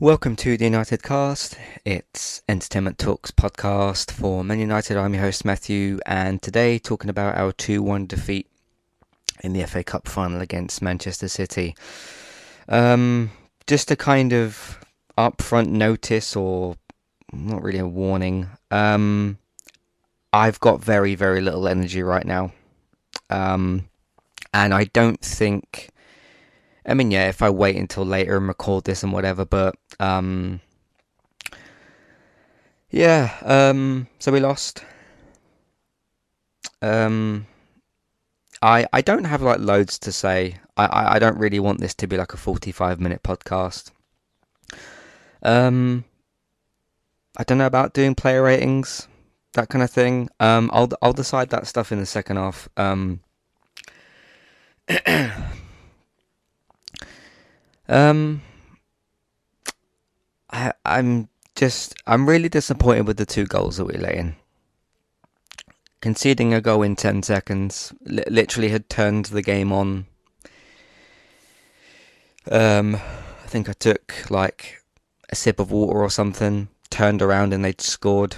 Welcome to the United Cast. It's Entertainment Talks podcast for Man United. I'm your host Matthew, and today talking about our 2 1 defeat in the FA Cup final against Manchester City. Um, just a kind of upfront notice, or not really a warning. Um, I've got very, very little energy right now. Um, and I don't think I mean, yeah, if I wait until later and record this and whatever, but um, yeah, um, so we lost. Um, I I don't have like loads to say. I, I, I don't really want this to be like a forty-five minute podcast. Um, I don't know about doing player ratings, that kind of thing. Um, I'll I'll decide that stuff in the second half. Um. Um, I, I'm just I'm really disappointed with the two goals that we let in. Conceding a goal in ten seconds li- literally had turned the game on. Um, I think I took like a sip of water or something, turned around and they'd scored.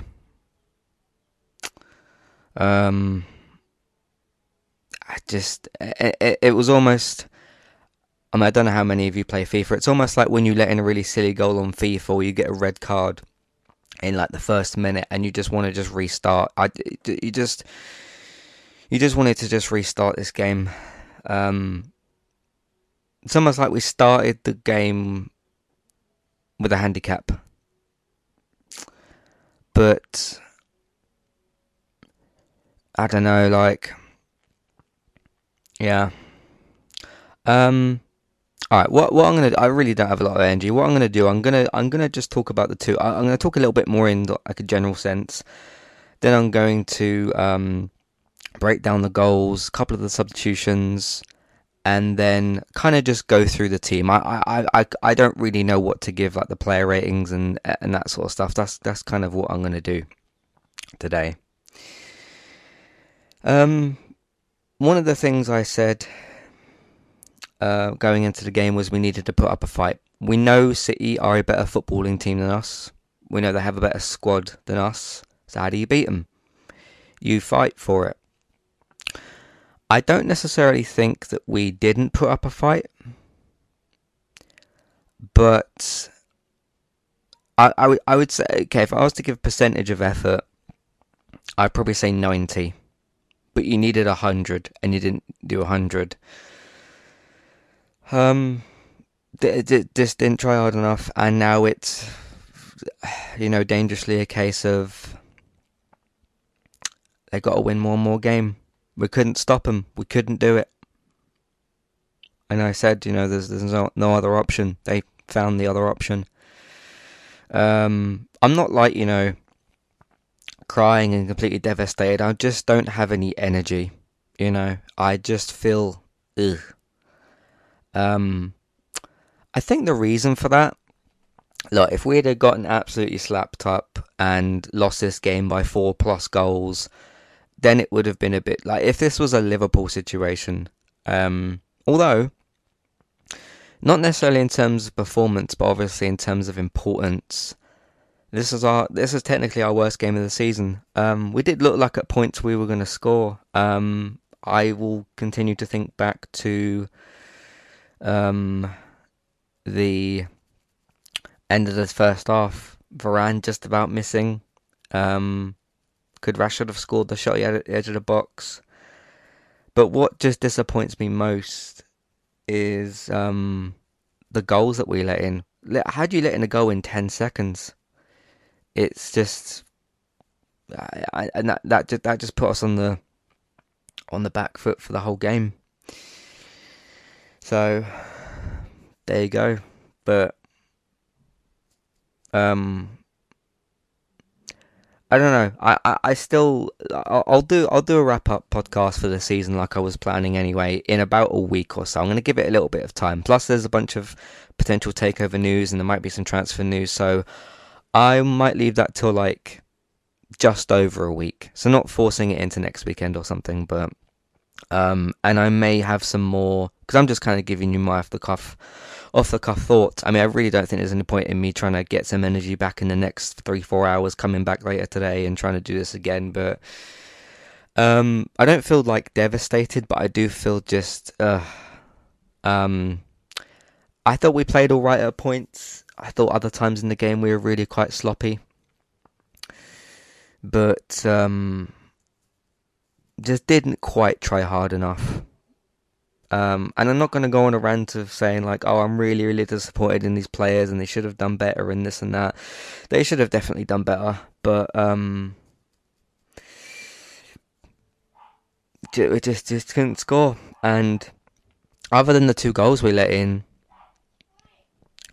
Um, I just it, it, it was almost I mean, I don't know how many of you play FIFA. It's almost like when you let in a really silly goal on FIFA, or you get a red card in like the first minute, and you just want to just restart. I, you just, you just wanted to just restart this game. Um, it's almost like we started the game with a handicap, but I don't know, like, yeah. Um, all right, what what I'm gonna I really don't have a lot of energy. What I'm gonna do, I'm gonna I'm gonna just talk about the two. I, am gonna talk a little bit more in like a general sense. Then I'm going to um, break down the goals, a couple of the substitutions, and then kind of just go through the team. I, I, I, I don't really know what to give like the player ratings and and that sort of stuff. That's that's kind of what I'm gonna do today. Um, one of the things I said uh, going into the game was we needed to put up a fight. We know City are a better footballing team than us. We know they have a better squad than us. So how do you beat them? You fight for it. I don't necessarily think that we didn't put up a fight, but I, I, would, I would say, okay, if I was to give a percentage of effort, I'd probably say 90. But you needed 100 and you didn't do 100. Um, d- d- just didn't try hard enough, and now it's, you know, dangerously a case of they got to win one more game. We couldn't stop them. We couldn't do it. And I said, you know, there's there's no, no other option. They found the other option. Um, I'm not like you know, crying and completely devastated. I just don't have any energy. You know, I just feel ugh. Um, I think the reason for that, look, if we had gotten absolutely slapped up and lost this game by four plus goals, then it would have been a bit like if this was a Liverpool situation. Um, although, not necessarily in terms of performance, but obviously in terms of importance. This is our this is technically our worst game of the season. Um, we did look like at points we were going to score. Um, I will continue to think back to um, the end of the first half, Varane just about missing. Um, could Rashford have scored the shot he had at the edge of the box? But what just disappoints me most is um, the goals that we let in. How do you let in a goal in ten seconds? It's just, I, I, and that that just, that just put us on the on the back foot for the whole game. So there you go. But um I don't know. I, I, I still I'll, I'll, do I'll do a wrap up podcast for the season like I was planning anyway in about a week or so. I'm going to give it a little bit of time. Plus, there's a bunch of potential takeover news and there might be some transfer news. So I might leave that till like just over a week. So not forcing it into next weekend or something, but um, and I may have some more because I'm just kind of giving you my off the cuff, off the cuff thoughts. I mean, I really don't think there's any point in me trying to get some energy back in the next three, four hours, coming back later today and trying to do this again. But um, I don't feel like devastated, but I do feel just. Uh, um, I thought we played all right at points. I thought other times in the game we were really quite sloppy. But um, just didn't quite try hard enough. Um, and I'm not going to go on a rant of saying like, oh, I'm really, really disappointed in these players and they should have done better and this and that. They should have definitely done better, but um, we just just couldn't score. And other than the two goals we let in,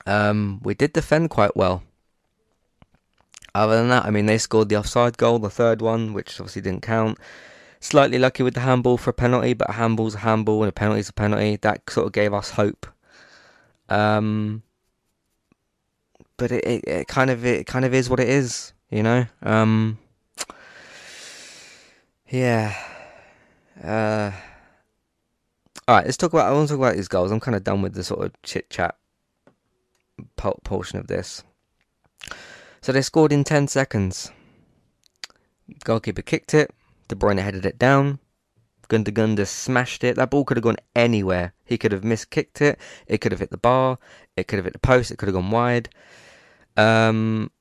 um, we did defend quite well. Other than that, I mean, they scored the offside goal, the third one, which obviously didn't count. Slightly lucky with the handball for a penalty, but a handball's a handball and a penalty's a penalty. That sort of gave us hope. Um, but it, it, it kind of it kind of is what it is, you know. Um, yeah. Uh, all right, let's talk about. I want to talk about these goals. I'm kind of done with the sort of chit chat portion of this. So they scored in 10 seconds. Goalkeeper kicked it. De Bruyne headed it down. Gundogan smashed it. That ball could have gone anywhere. He could have miskicked it. It could have hit the bar. It could have hit the post. It could have gone wide. Um,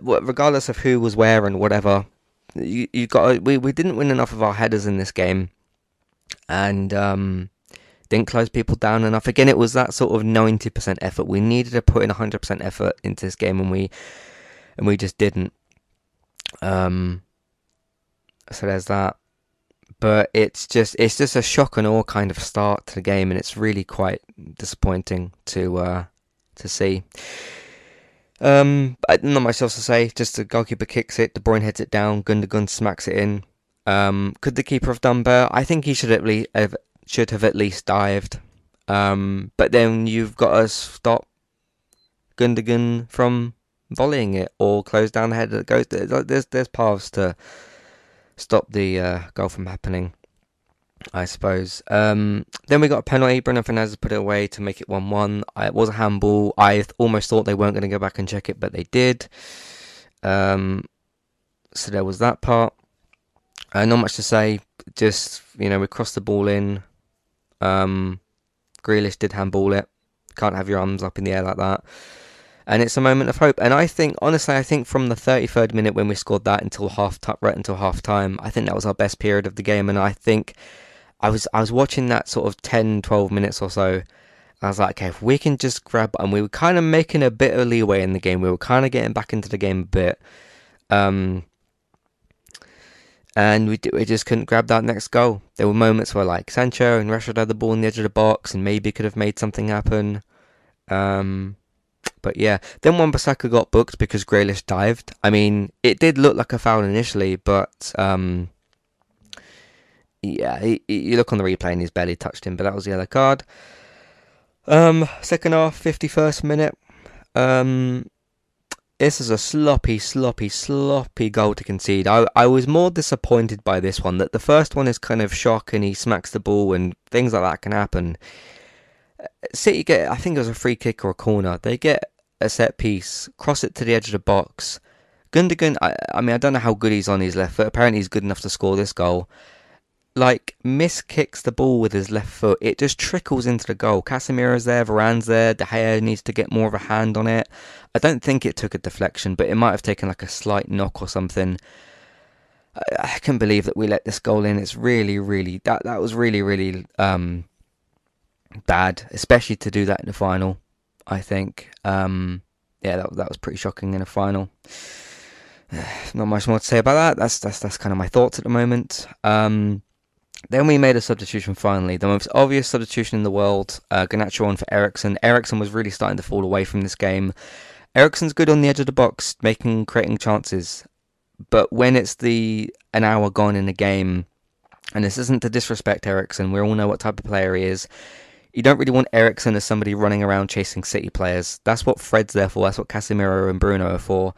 regardless of who was where and whatever, you you got we we didn't win enough of our headers in this game, and um, didn't close people down enough. Again, it was that sort of ninety percent effort. We needed to put in hundred percent effort into this game, and we and we just didn't. Um, so there's that. But it's just it's just a shock and awe kind of start to the game, and it's really quite disappointing to uh, to see. Um, not much else to say. Just the goalkeeper kicks it, De Bruyne heads it down, Gundogan smacks it in. Um, could the keeper have done better? I think he should at least have, should have at least dived. Um, but then you've got to stop Gundogan from volleying it or close down the head that goes. There's there's paths to stop the uh, goal from happening. I suppose. Um, then we got a penalty. Bruno Fernandes put it away to make it 1 1. It was a handball. I th- almost thought they weren't going to go back and check it, but they did. Um, so there was that part. Uh, not much to say. Just, you know, we crossed the ball in. Um, Grealish did handball it. Can't have your arms up in the air like that and it's a moment of hope. And I think, honestly, I think from the 33rd minute when we scored that until half time, right until half time, I think that was our best period of the game. And I think I was I was watching that sort of 10, 12 minutes or so. I was like, okay, if we can just grab, and we were kind of making a bit of leeway in the game. We were kind of getting back into the game a bit. Um, and we, we just couldn't grab that next goal. There were moments where like Sancho and Rashford had the ball in the edge of the box and maybe could have made something happen. Um, but yeah, then Wan-Bissaka got booked because Grealish dived. I mean, it did look like a foul initially, but um, yeah, he, he, you look on the replay and he's barely touched him, but that was the yellow card. Um, second half, 51st minute. Um, this is a sloppy, sloppy, sloppy goal to concede. I, I was more disappointed by this one. That the first one is kind of shock and he smacks the ball and things like that can happen. City get, I think it was a free kick or a corner. They get a set piece, cross it to the edge of the box. Gundogan, I, I mean, I don't know how good he's on his left foot. Apparently, he's good enough to score this goal. Like, miss kicks the ball with his left foot. It just trickles into the goal. Casemiro's there, Varane's there. De Gea needs to get more of a hand on it. I don't think it took a deflection, but it might have taken like a slight knock or something. I, can't believe that we let this goal in. It's really, really that that was really, really um, bad, especially to do that in the final. I think. Um, yeah, that that was pretty shocking in a final. Not much more to say about that. That's that's that's kind of my thoughts at the moment. Um, then we made a substitution finally, the most obvious substitution in the world. Uh, Garnacho on for Eriksen. Eriksen was really starting to fall away from this game. Eriksen's good on the edge of the box, making creating chances, but when it's the an hour gone in the game, and this isn't to disrespect Eriksen, we all know what type of player he is you don't really want Eriksen as somebody running around chasing City players. That's what Fred's there for. That's what Casemiro and Bruno are for.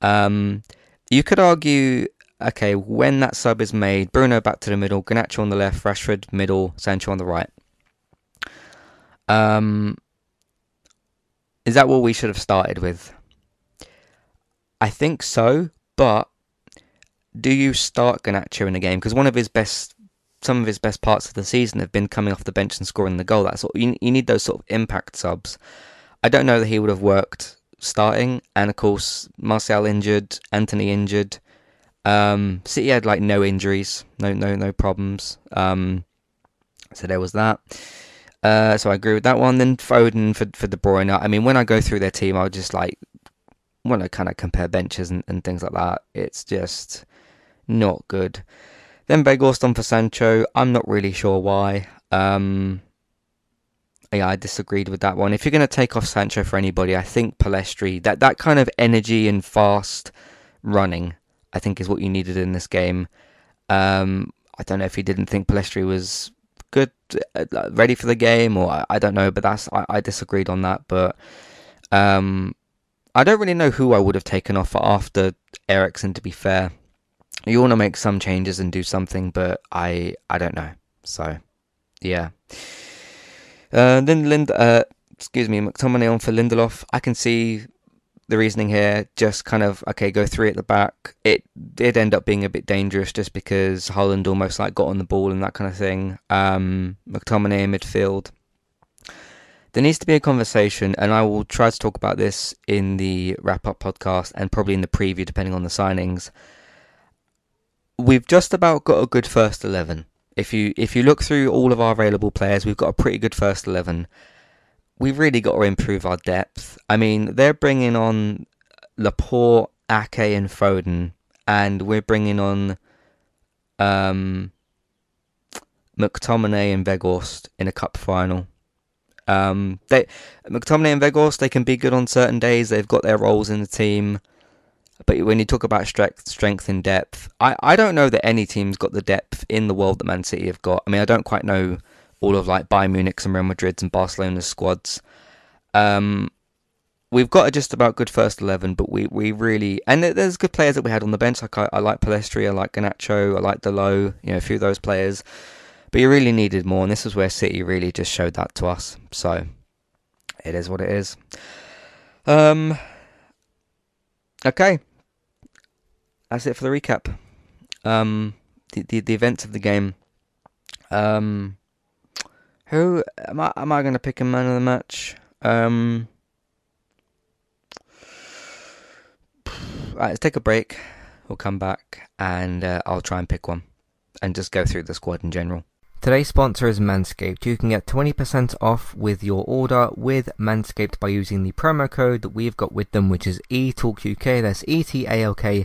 Um, you could argue, okay, when that sub is made, Bruno back to the middle, Garnacho on the left, Rashford middle, Sancho on the right. Um, is that what we should have started with? I think so, but do you start Garnacho in a game? Because one of his best, some of his best parts of the season have been coming off the bench and scoring the goal. That's you, you need those sort of impact subs. I don't know that he would have worked starting, and of course Martial injured, Antony injured. Um, City had like no injuries, no no no problems. Um, so there was that. Uh, so I agree with that one. Then Foden for for De Bruyne. I mean, when I go through their team, I'll just like when I kind of compare benches and, and things like that. It's just not good. Then Weghorst on for Sancho. I'm not really sure why. Um, yeah, I disagreed with that one. If you're going to take off Sancho for anybody, I think Pellistri, that, that kind of energy and fast running, I think is what you needed in this game. Um, I don't know if he didn't think Pellistri was good, uh, ready for the game, or I, I don't know, but that's I, I, disagreed on that. But um, I don't really know who I would have taken off after Eriksen. To be fair, you want to make some changes and do something, but I I don't know. So yeah. Uh, then Lind, uh, excuse me, McTominay on for Lindelof. I can see the reasoning here. Just kind of okay, go three at the back. It did end up being a bit dangerous just because Haaland almost like got on the ball and that kind of thing. Um, McTominay in midfield. There needs to be a conversation, and I will try to talk about this in the wrap up podcast and probably in the preview, depending on the signings. We've just about got a good first eleven. If you if you look through all of our available players, we've got a pretty good first eleven. We've really got to improve our depth. I mean, they're bringing on Laporte, Ake, and Foden, and we're bringing on um, McTominay and Weghorst in a cup final. Um, they McTominay and Weghorst they can be good on certain days. They've got their roles in the team. But when you talk about strength, strength and depth, I, I don't know that any team's got the depth in the world that Man City have got. I mean, I don't quite know all of like Bayern Munich's and Real Madrid's and Barcelona's squads. Um, we've got a just about good first eleven, but we, we really and there's good players that we had on the bench. Like I, I like Pellistri, I like Garnacho, I like Dalot, you know, a few of those players. But you really needed more, and this is where City really just showed that to us. So it is what it is. Um. Okay, that's it for the recap. Um, the, the, the events of the game. Um, who am I? Am I going to pick a man of the match? Um, right, let's take a break. We'll come back and uh, I'll try and pick one and just go through the squad in general. Today's sponsor is Manscaped. You can get 20% off with your order with Manscaped by using the promo code that we've got with them, which is ETALKUK. That's E T A L K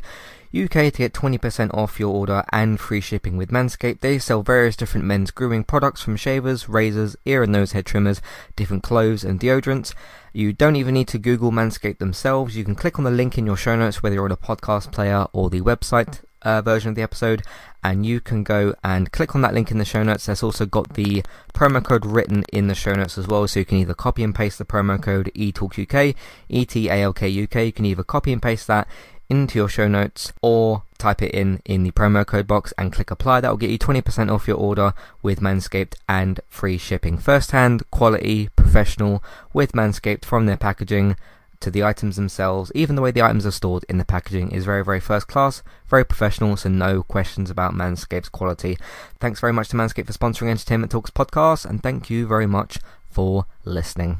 UK to get 20% off your order and free shipping with Manscaped. They sell various different men's grooming products from shavers, razors, ear and nose hair trimmers, different clothes and deodorants. You don't even need to Google Manscaped themselves. You can click on the link in your show notes, whether you're on a podcast player or the website uh, version of the episode, and you can go and click on that link in the show notes. There's also got the promo code written in the show notes as well, so you can either copy and paste the promo code ETALKUK, E-T-A-L-K-U-K. You can either copy and paste that into your show notes or type it in in the promo code box and click apply. That will get you 20% off your order with Manscaped and free shipping. First hand, quality, professional with Manscaped from their packaging to the items themselves. Even the way the items are stored in the packaging is very, very first class, very professional, so no questions about Manscaped's quality. Thanks very much to Manscaped for sponsoring Entertainment Talks podcast, and thank you very much for listening.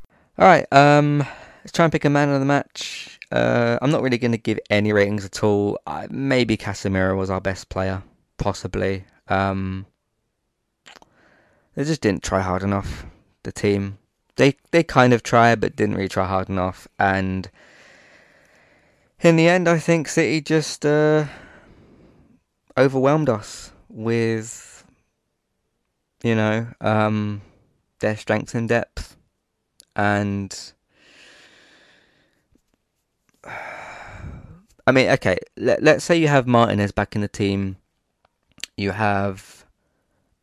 All right, um, let's try and pick a man of the match. Uh, I'm not really going to give any ratings at all. Uh, maybe Casemiro was our best player, possibly. Um, they just didn't try hard enough. The team, they they kind of tried, but didn't really try hard enough. And in the end, I think City just uh, overwhelmed us with, you know, um, their strength and depth and I mean, okay, let, let's say you have Martinez back in the team. You have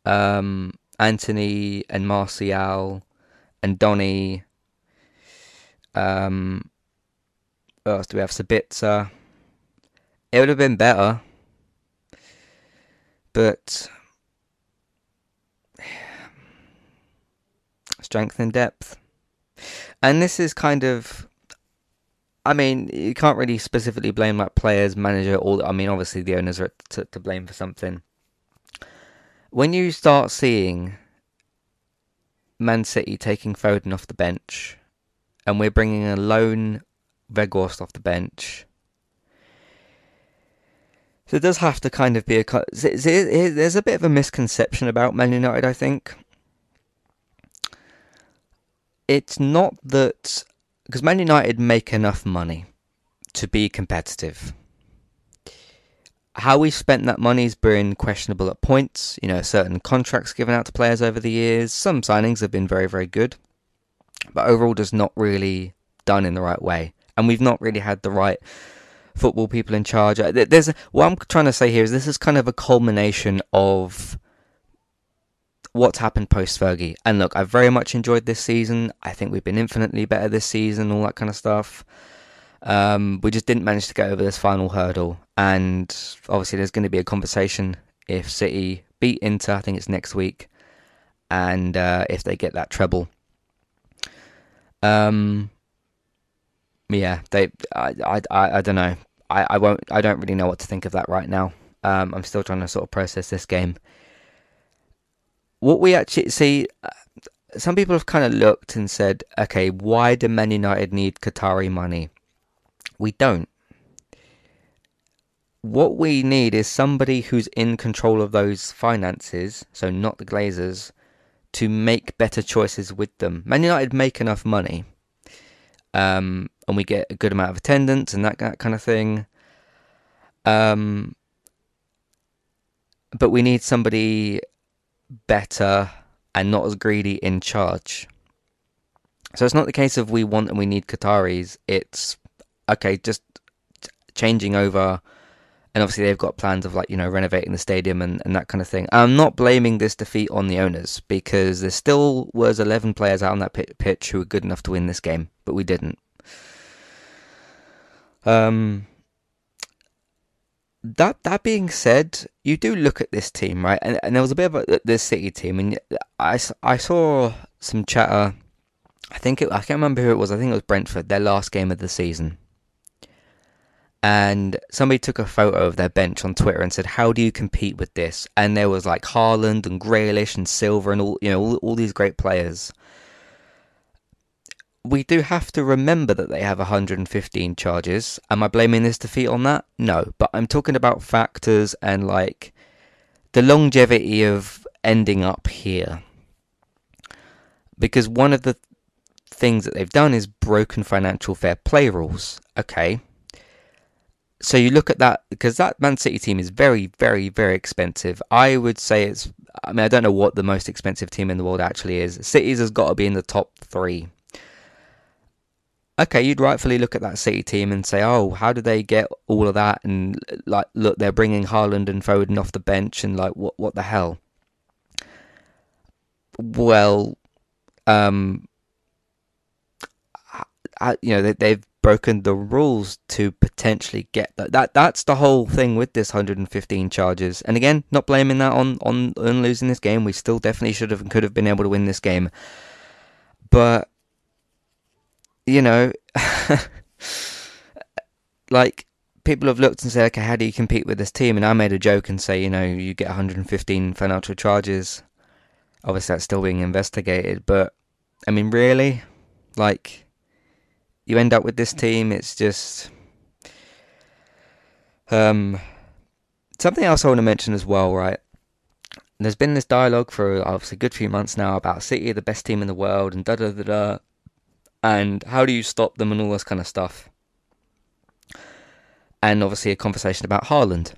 um, Antony and Martial and Donny. Um, what else do we have? Sabitzer. It would have been better. But strength and depth. And this is kind of I mean, you can't really specifically blame like players, manager, or I mean, obviously the owners are to, to blame for something. When you start seeing Man City taking Foden off the bench, and we're bringing a lone Weghorst off the bench, so it does have to kind of be a. There's a bit of a misconception about Man United, I think it's not that because Man United make enough money to be competitive. How we spent that money has been questionable at points. You know, certain contracts given out to players over the years. Some signings have been very, very good, but overall, just not really done in the right way. And we've not really had the right football people in charge. Uh, there's what I'm trying to say here is this is kind of a culmination of what's happened post Fergie. And look, I've very much enjoyed this season. I think we've been infinitely better this season, all that kind of stuff. Um, we just didn't manage to get over this final hurdle. And obviously, there's going to be a conversation if City beat Inter, I think it's next week, and uh, if they get that treble. Um, yeah, they. I, I, I, I don't know. I, I won't. I don't really know what to think of that right now. Um, I'm still trying to sort of process this game what we actually see, uh, some people have kind of looked and said, okay, why do Man United need Qatari money? We don't. What we need is somebody who's in control of those finances, so not the Glazers, to make better choices with them. Man United make enough money, um, and we get a good amount of attendance and that, that kind of thing. Um, but we need somebody better and not as greedy in charge. So it's not the case of we want and we need Qataris. It's okay, just changing over. And obviously, they've got plans of like, you know, renovating the stadium and, and that kind of thing. I'm not blaming this defeat on the owners because there still was 11 players out on that pitch who were good enough to win this game, but we didn't. Um, that that being said, you do look at this team, right? And, and there was a bit of this City team, and I, I saw some chatter. I think it, I can't remember who it was. I think it was Brentford, their last game of the season. And somebody took a photo of their bench on Twitter and said, "How do you compete with this?" And there was like Haaland and Grealish and Silva and all you know all, all these great players we do have to remember that they have 115 charges. Am I blaming this defeat on that? No, but I'm talking about factors and like the longevity of ending up here. Because one of the things that they've done is broken financial fair play rules. Okay. so you look at that because that Man City team is very, very, very expensive. I would say it's. I mean, I don't know what the most expensive team in the world actually is. City's has got to be in the top three. Okay, you'd rightfully look at that City team and say, "Oh, how did they get all of that?" And like, look, they're bringing Haaland and Foden off the bench, and like, what, what the hell? Well, um, I, you know, they, they've broken the rules to potentially get that. That that's the whole thing with this 115 charges. And again, not blaming that on on, on losing this game. We still definitely should have and could have been able to win this game. But you know, like people have looked and said, okay, how do you compete with this team? And I made a joke and say, you know, you get 115 financial charges. Obviously, that's still being investigated, but I mean, really, like you end up with this team. It's just um, something else I want to mention as well, right? There's been this dialogue for obviously a good few months now about City, the best team in the world, and da da da da, and how do you stop them and all this kind of stuff. And obviously a conversation about Haaland.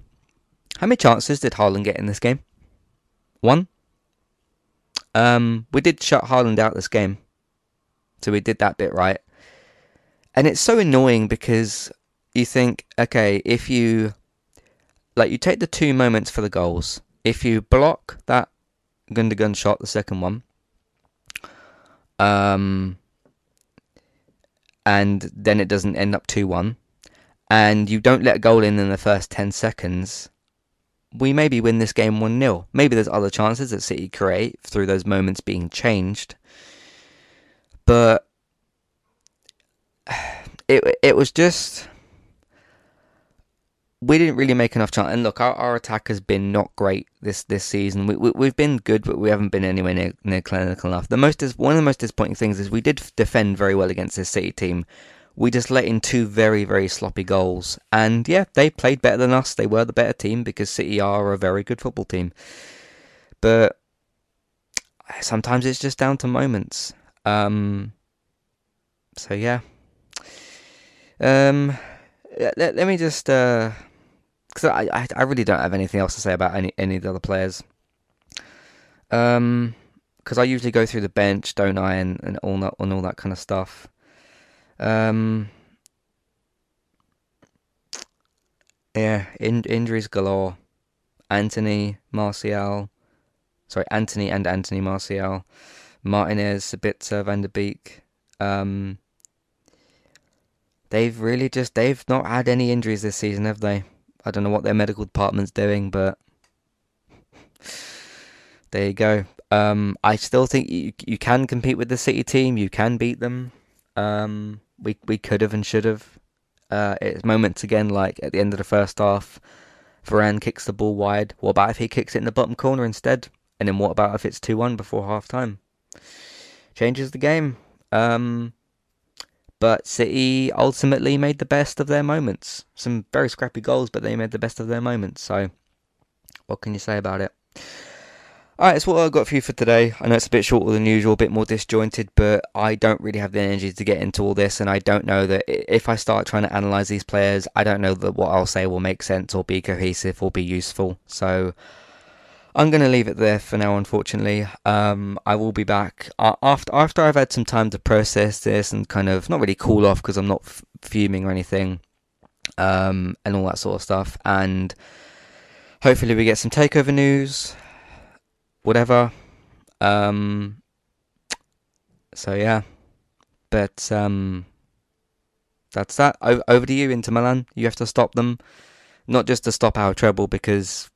How many chances did Haaland get in this game? One. Um, we did shut Haaland out this game, so we did that bit right. And it's so annoying because you think, okay, if you like you take the two moments for the goals, if you block that Gundogan shot, the second one, um, and then it doesn't end up two one, and you don't let a goal in in the first ten seconds, we maybe win this game one 0 Maybe there's other chances that City create through those moments being changed, but it it was just we didn't really make enough chance. And look, our, our attack has been not great this this season. We, we have been good, but we haven't been anywhere near, near clinical enough. The most is one of the most disappointing things is we did defend very well against this City team. We just let in two very very sloppy goals, and yeah, they played better than us. They were the better team because City are a very good football team. But sometimes it's just down to moments. Um, so yeah. Um, let, let me just uh, because I, I really don't have anything else to say about any any of the other players. Um, because I usually go through the bench, don't I, and, and all that and all that kind of stuff. Um, yeah, in, injuries galore. Anthony Martial, sorry, Antony and Anthony Martial, Martinez, Sabitzer, Van der Beek. Um, they've really just they've not had any injuries this season, have they? I don't know what their medical department's doing, but there you go. Um, I still think you you can compete with the City team. You can beat them. Um, we we could have and should have. Uh, it's moments again, like at the end of the first half, Varane kicks the ball wide. What about if he kicks it in the bottom corner instead? And then what about if it's two one before half time? Changes the game. Um, but City ultimately made the best of their moments. Some very scrappy goals, but they made the best of their moments. So, what can you say about it? Alright, that's what I've got for you for today. I know it's a bit shorter than usual, a bit more disjointed, but I don't really have the energy to get into all this, and I don't know that if I start trying to analyse these players, I don't know that what I'll say will make sense or be cohesive or be useful. So, I'm going to leave it there for now, unfortunately. Um, I will be back after after I've had some time to process this and kind of not really cool off because I'm not f- fuming or anything, um, and all that sort of stuff. And hopefully, we get some takeover news, whatever. Um, so yeah, but um, that's that. O- over to you, Inter Milan. You have to stop them, not just to stop our treble because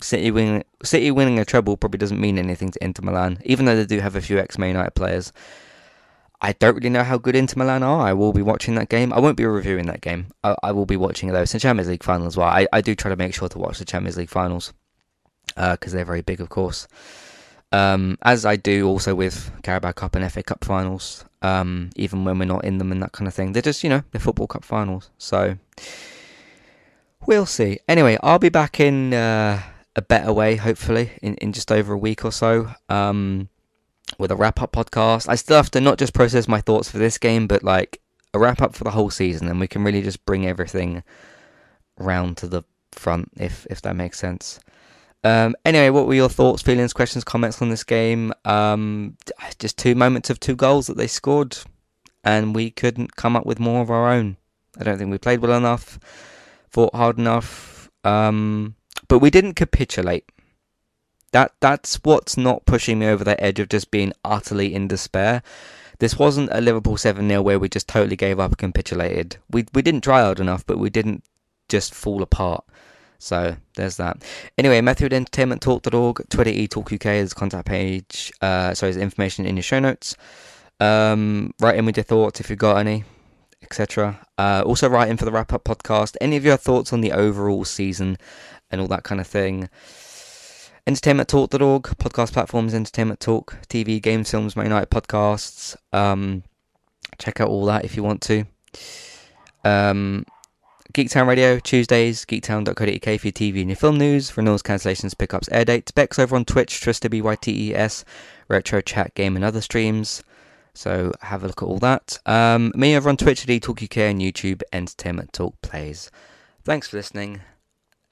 City winning City winning a treble probably doesn't mean anything to Inter Milan, even though they do have a few ex-Man United players. I don't really know how good Inter Milan are. I will be watching that game. I won't be reviewing that game. I, I will be watching though. It's a Champions League final as well. I, I do try to make sure to watch the Champions League finals because uh, they're very big, of course. Um, as I do also with Carabao Cup and FA Cup finals, um, even when we're not in them and that kind of thing. They're just, you know, they're football cup finals. So we'll see. Anyway, I'll be back in. Uh, a better way, hopefully, in, in just over a week or so. Um, with a wrap up podcast. I still have to not just process my thoughts for this game, but like a wrap up for the whole season, and we can really just bring everything round to the front, if if that makes sense. Um, anyway, what were your thoughts, feelings, questions, comments on this game? Um, just two moments of two goals that they scored, and we couldn't come up with more of our own. I don't think we played well enough, fought hard enough, um, but we didn't capitulate. That that's what's not pushing me over the edge of just being utterly in despair. This wasn't a Liverpool 7 0 where we just totally gave up and capitulated. We we didn't try hard enough, but we didn't just fall apart. So there's that. Anyway, Matthew at entertainmenttalk.org, Twitter eTalkUK is the contact page. Uh, sorry, there's information in your show notes. Um, write in with your thoughts if you've got any, etc. Uh, also, write in for the wrap up podcast. Any of your thoughts on the overall season and all that kind of thing. Entertainmenttalk.org, podcast platforms, Entertainment Talk, TV, games, films, Man night podcasts. Um, check out all that if you want to. Um, Geektown Radio, Tuesdays, geektown.co.uk for your TV and your film news, renewals, cancellations, pickups, air dates. Bex over on Twitch, Trista B-Y-T-E-S, Retro Chat, Game and other streams. So have a look at all that. Um, me over on Twitch at eTalkUK and YouTube, Entertainment Talk Plays. Thanks for listening,